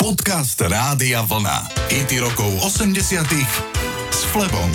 Podcast Rádia Vlna. IT rokov 80 s Flebom.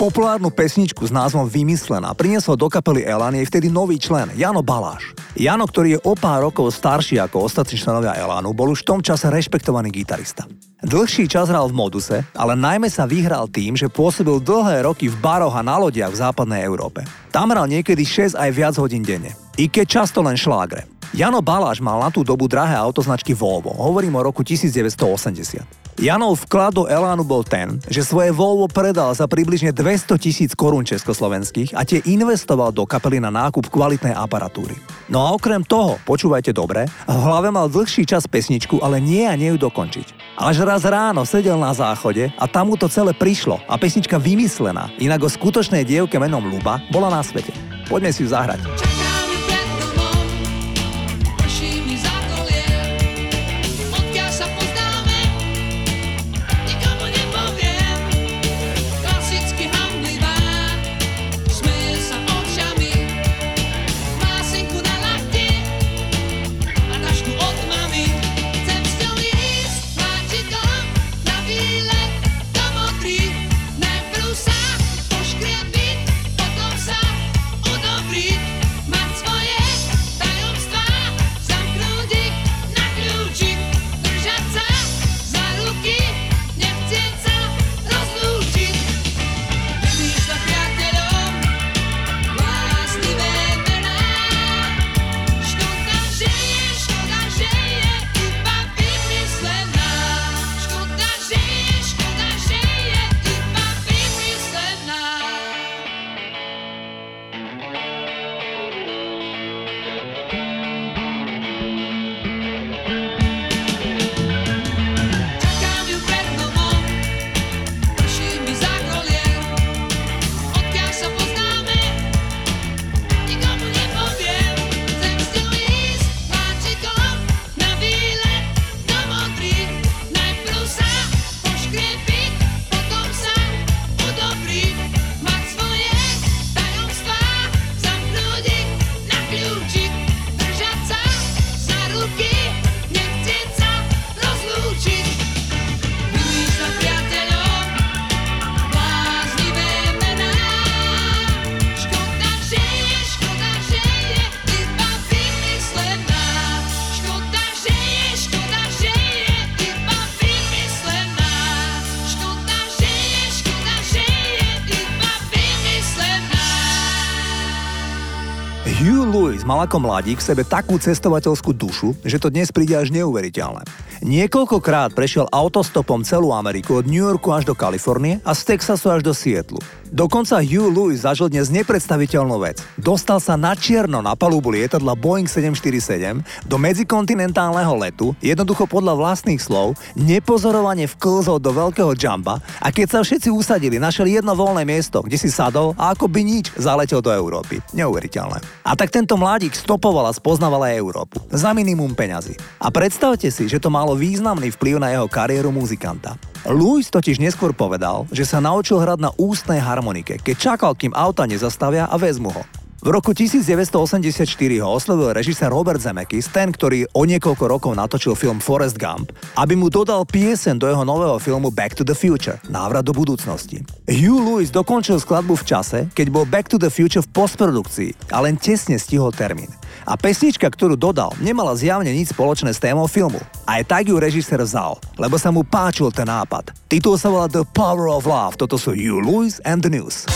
Populárnu pesničku s názvom Vymyslená priniesol do kapely Elan jej vtedy nový člen, Jano Baláš. Jano, ktorý je o pár rokov starší ako ostatní členovia Elanu, bol už v tom čase rešpektovaný gitarista. Dlhší čas hral v moduse, ale najmä sa vyhral tým, že pôsobil dlhé roky v baroch a na lodiach v západnej Európe. Tam hral niekedy 6 aj viac hodín denne. I keď často len šlágre. Jano Baláš mal na tú dobu drahé autoznačky Volvo, hovorím o roku 1980. Janov vklad do Elánu bol ten, že svoje Volvo predal za približne 200 tisíc korún československých a tie investoval do kapely na nákup kvalitnej aparatúry. No a okrem toho, počúvajte dobre, v hlave mal dlhší čas pesničku, ale nie a nie ju dokončiť. Až raz ráno sedel na záchode a tam mu to celé prišlo a pesnička vymyslená, inak o skutočnej dievke menom Luba, bola na svete. Poďme si ju zahrať. you mal ako mladík v sebe takú cestovateľskú dušu, že to dnes príde až neuveriteľné. Niekoľkokrát prešiel autostopom celú Ameriku od New Yorku až do Kalifornie a z Texasu až do Sietlu. Dokonca Hugh Lewis zažil dnes nepredstaviteľnú vec. Dostal sa na čierno na palubu lietadla Boeing 747 do medzikontinentálneho letu, jednoducho podľa vlastných slov, nepozorovane vklzol do veľkého jumpa a keď sa všetci usadili, našiel jedno voľné miesto, kde si sadol a ako by nič zaletel do Európy. Neuveriteľné. A tak tento mladík stopoval a spoznával aj Európu. Za minimum peňazí. A predstavte si, že to malo významný vplyv na jeho kariéru muzikanta. Louis totiž neskôr povedal, že sa naučil hrať na ústnej harmonike, keď čakal, kým auta nezastavia a vezmu ho. V roku 1984 ho oslovil režisér Robert Zemeckis, ten, ktorý o niekoľko rokov natočil film Forrest Gump, aby mu dodal piesen do jeho nového filmu Back to the Future, návrat do budúcnosti. Hugh Lewis dokončil skladbu v čase, keď bol Back to the Future v postprodukcii a len tesne stihol termín. A pesnička, ktorú dodal, nemala zjavne nič spoločné s témou filmu. Aj tak ju režisér vzal, lebo sa mu páčil ten nápad. Titul sa volá The Power of Love, toto sú You Louis and the News.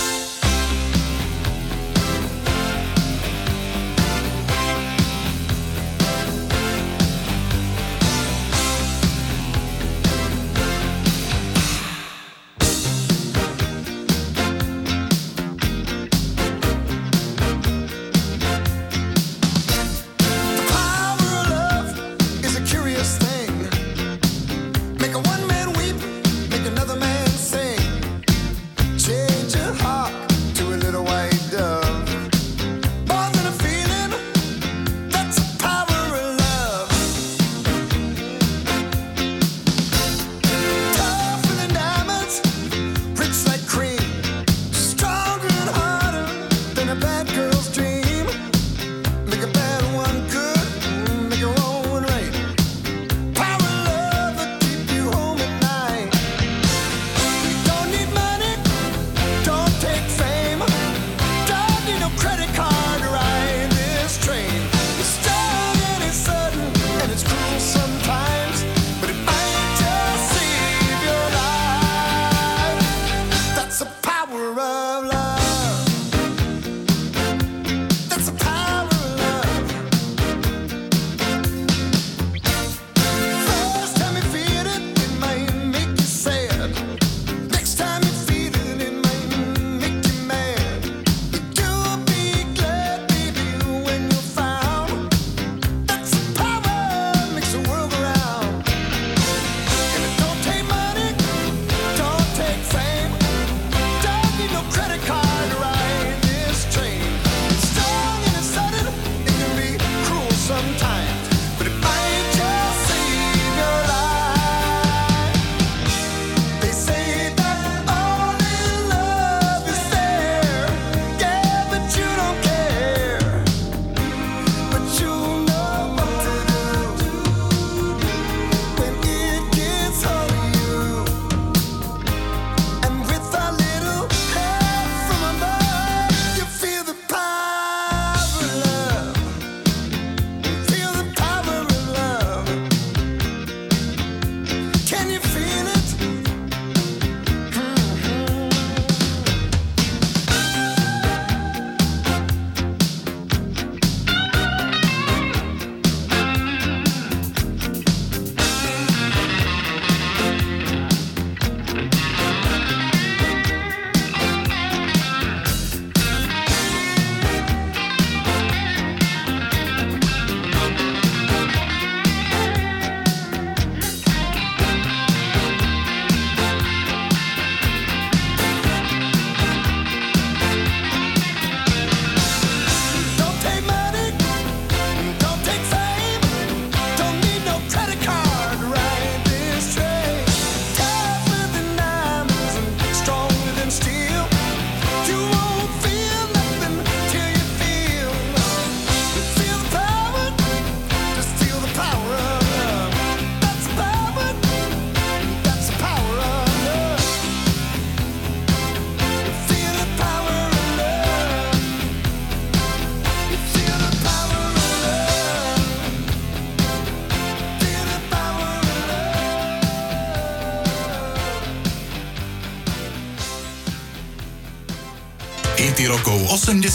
80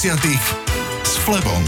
s Flebom.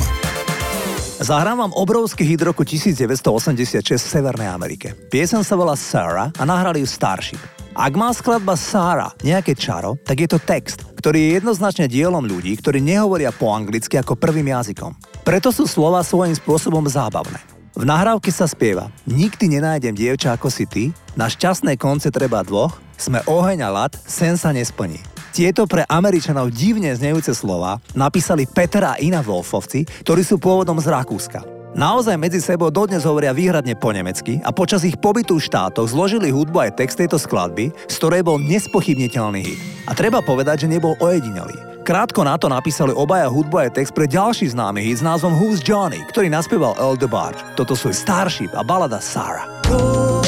Zahrám vám obrovský hit roku 1986 v Severnej Amerike. Piesen sa volá Sarah a nahrali ju Starship. Ak má skladba Sarah nejaké čaro, tak je to text, ktorý je jednoznačne dielom ľudí, ktorí nehovoria po anglicky ako prvým jazykom. Preto sú slova svojím spôsobom zábavné. V nahrávke sa spieva Nikdy nenájdem dievča ako si ty, na šťastné konce treba dvoch, sme oheň a lat, sen sa nesplní. Tieto pre Američanov divne znejúce slova napísali Peter a Ina Wolfovci, ktorí sú pôvodom z Rakúska. Naozaj medzi sebou dodnes hovoria výhradne po nemecky a počas ich pobytu v štátoch zložili hudbu aj text tejto skladby, z ktorej bol nespochybniteľný hit. A treba povedať, že nebol ojedinelý. Krátko na to napísali obaja hudbu aj text pre ďalší známy hit s názvom Who's Johnny, ktorý naspieval Earl DeBarge. Toto sú Starship a balada Sarah. Go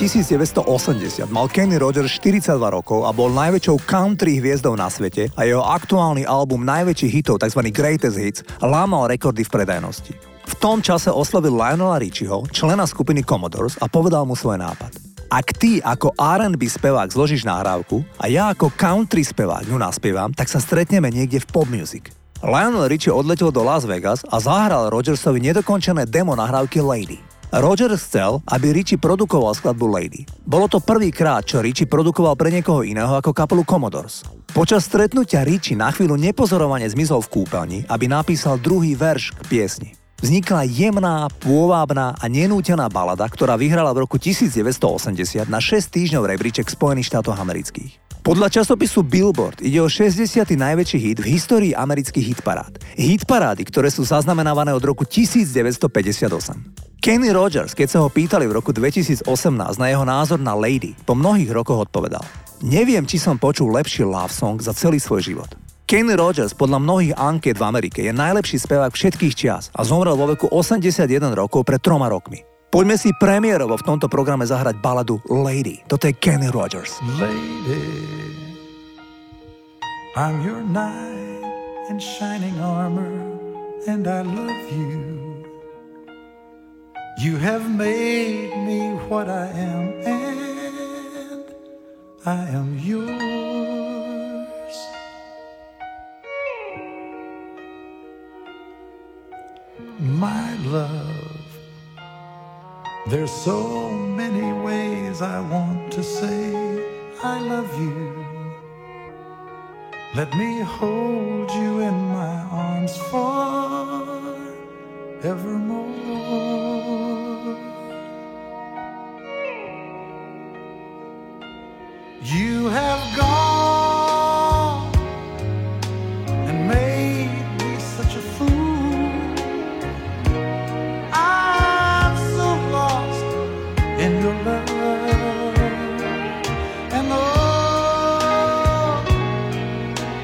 1980 mal Kenny Rogers 42 rokov a bol najväčšou country hviezdou na svete a jeho aktuálny album najväčších hitov, tzv. Greatest Hits, lámal rekordy v predajnosti. V tom čase oslovil Lionela Richieho, člena skupiny Commodores a povedal mu svoj nápad. Ak ty ako R&B spevák zložíš nahrávku a ja ako country spevák ju naspievam, tak sa stretneme niekde v pop music. Lionel Richie odletel do Las Vegas a zahral Rogersovi nedokončené demo nahrávky Lady. Roger chcel, aby Richie produkoval skladbu Lady. Bolo to prvýkrát, čo Richie produkoval pre niekoho iného ako kapelu Commodores. Počas stretnutia Richie na chvíľu nepozorovane zmizol v kúpeľni, aby napísal druhý verš k piesni. Vznikla jemná, pôvábna a nenútená balada, ktorá vyhrala v roku 1980 na 6 týždňov rebríček Spojených štátov amerických. Podľa časopisu Billboard ide o 60. najväčší hit v histórii amerických hitparád. Hitparády, ktoré sú zaznamenávané od roku 1958. Kenny Rogers, keď sa ho pýtali v roku 2018 na jeho názor na Lady, po mnohých rokoch odpovedal Neviem, či som počul lepší love song za celý svoj život. Kenny Rogers podľa mnohých anket v Amerike je najlepší spevák všetkých čias a zomrel vo veku 81 rokov pred troma rokmi. Poďme si premiérovo v tomto programe zahrať baladu Lady. Toto je Kenny Rogers. Lady, I'm your knight in shining armor and I love you. You have made me what I am, and I am yours. My love, there's so many ways I want to say I love you. Let me hold you in my arms forevermore. You have gone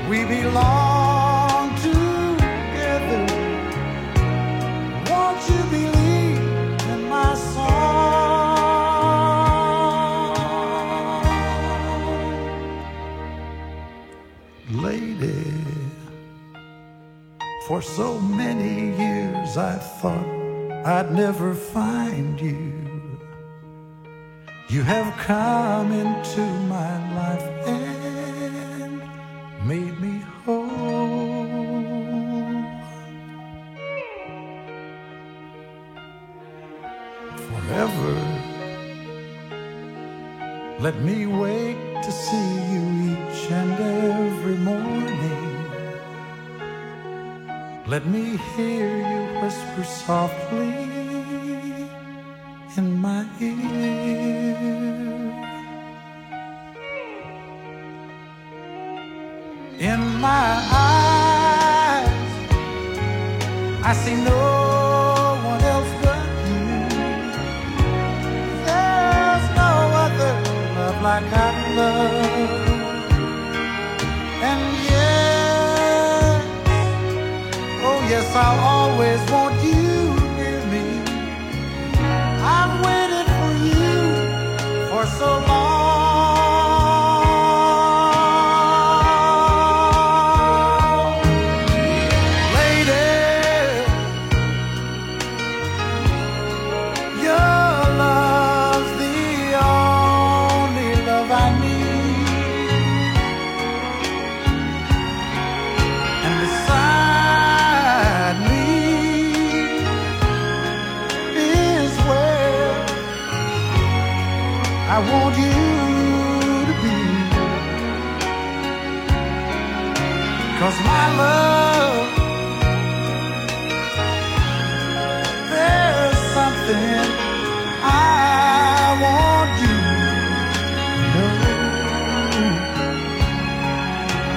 we belong. Together. Won't you believe in my song? Lady, for so many years I thought I'd never find you. You have come into my life Forever, let me wake to see you each and every morning. Let me hear you whisper softly in my ear. In my eyes, I see no I'll always want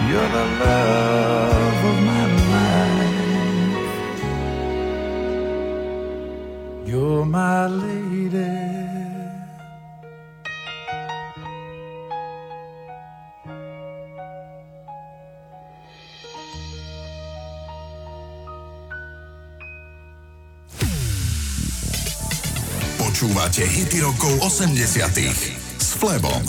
You're the love of my life. You're my lady. Počúvate hity rokov 80. s Flebom.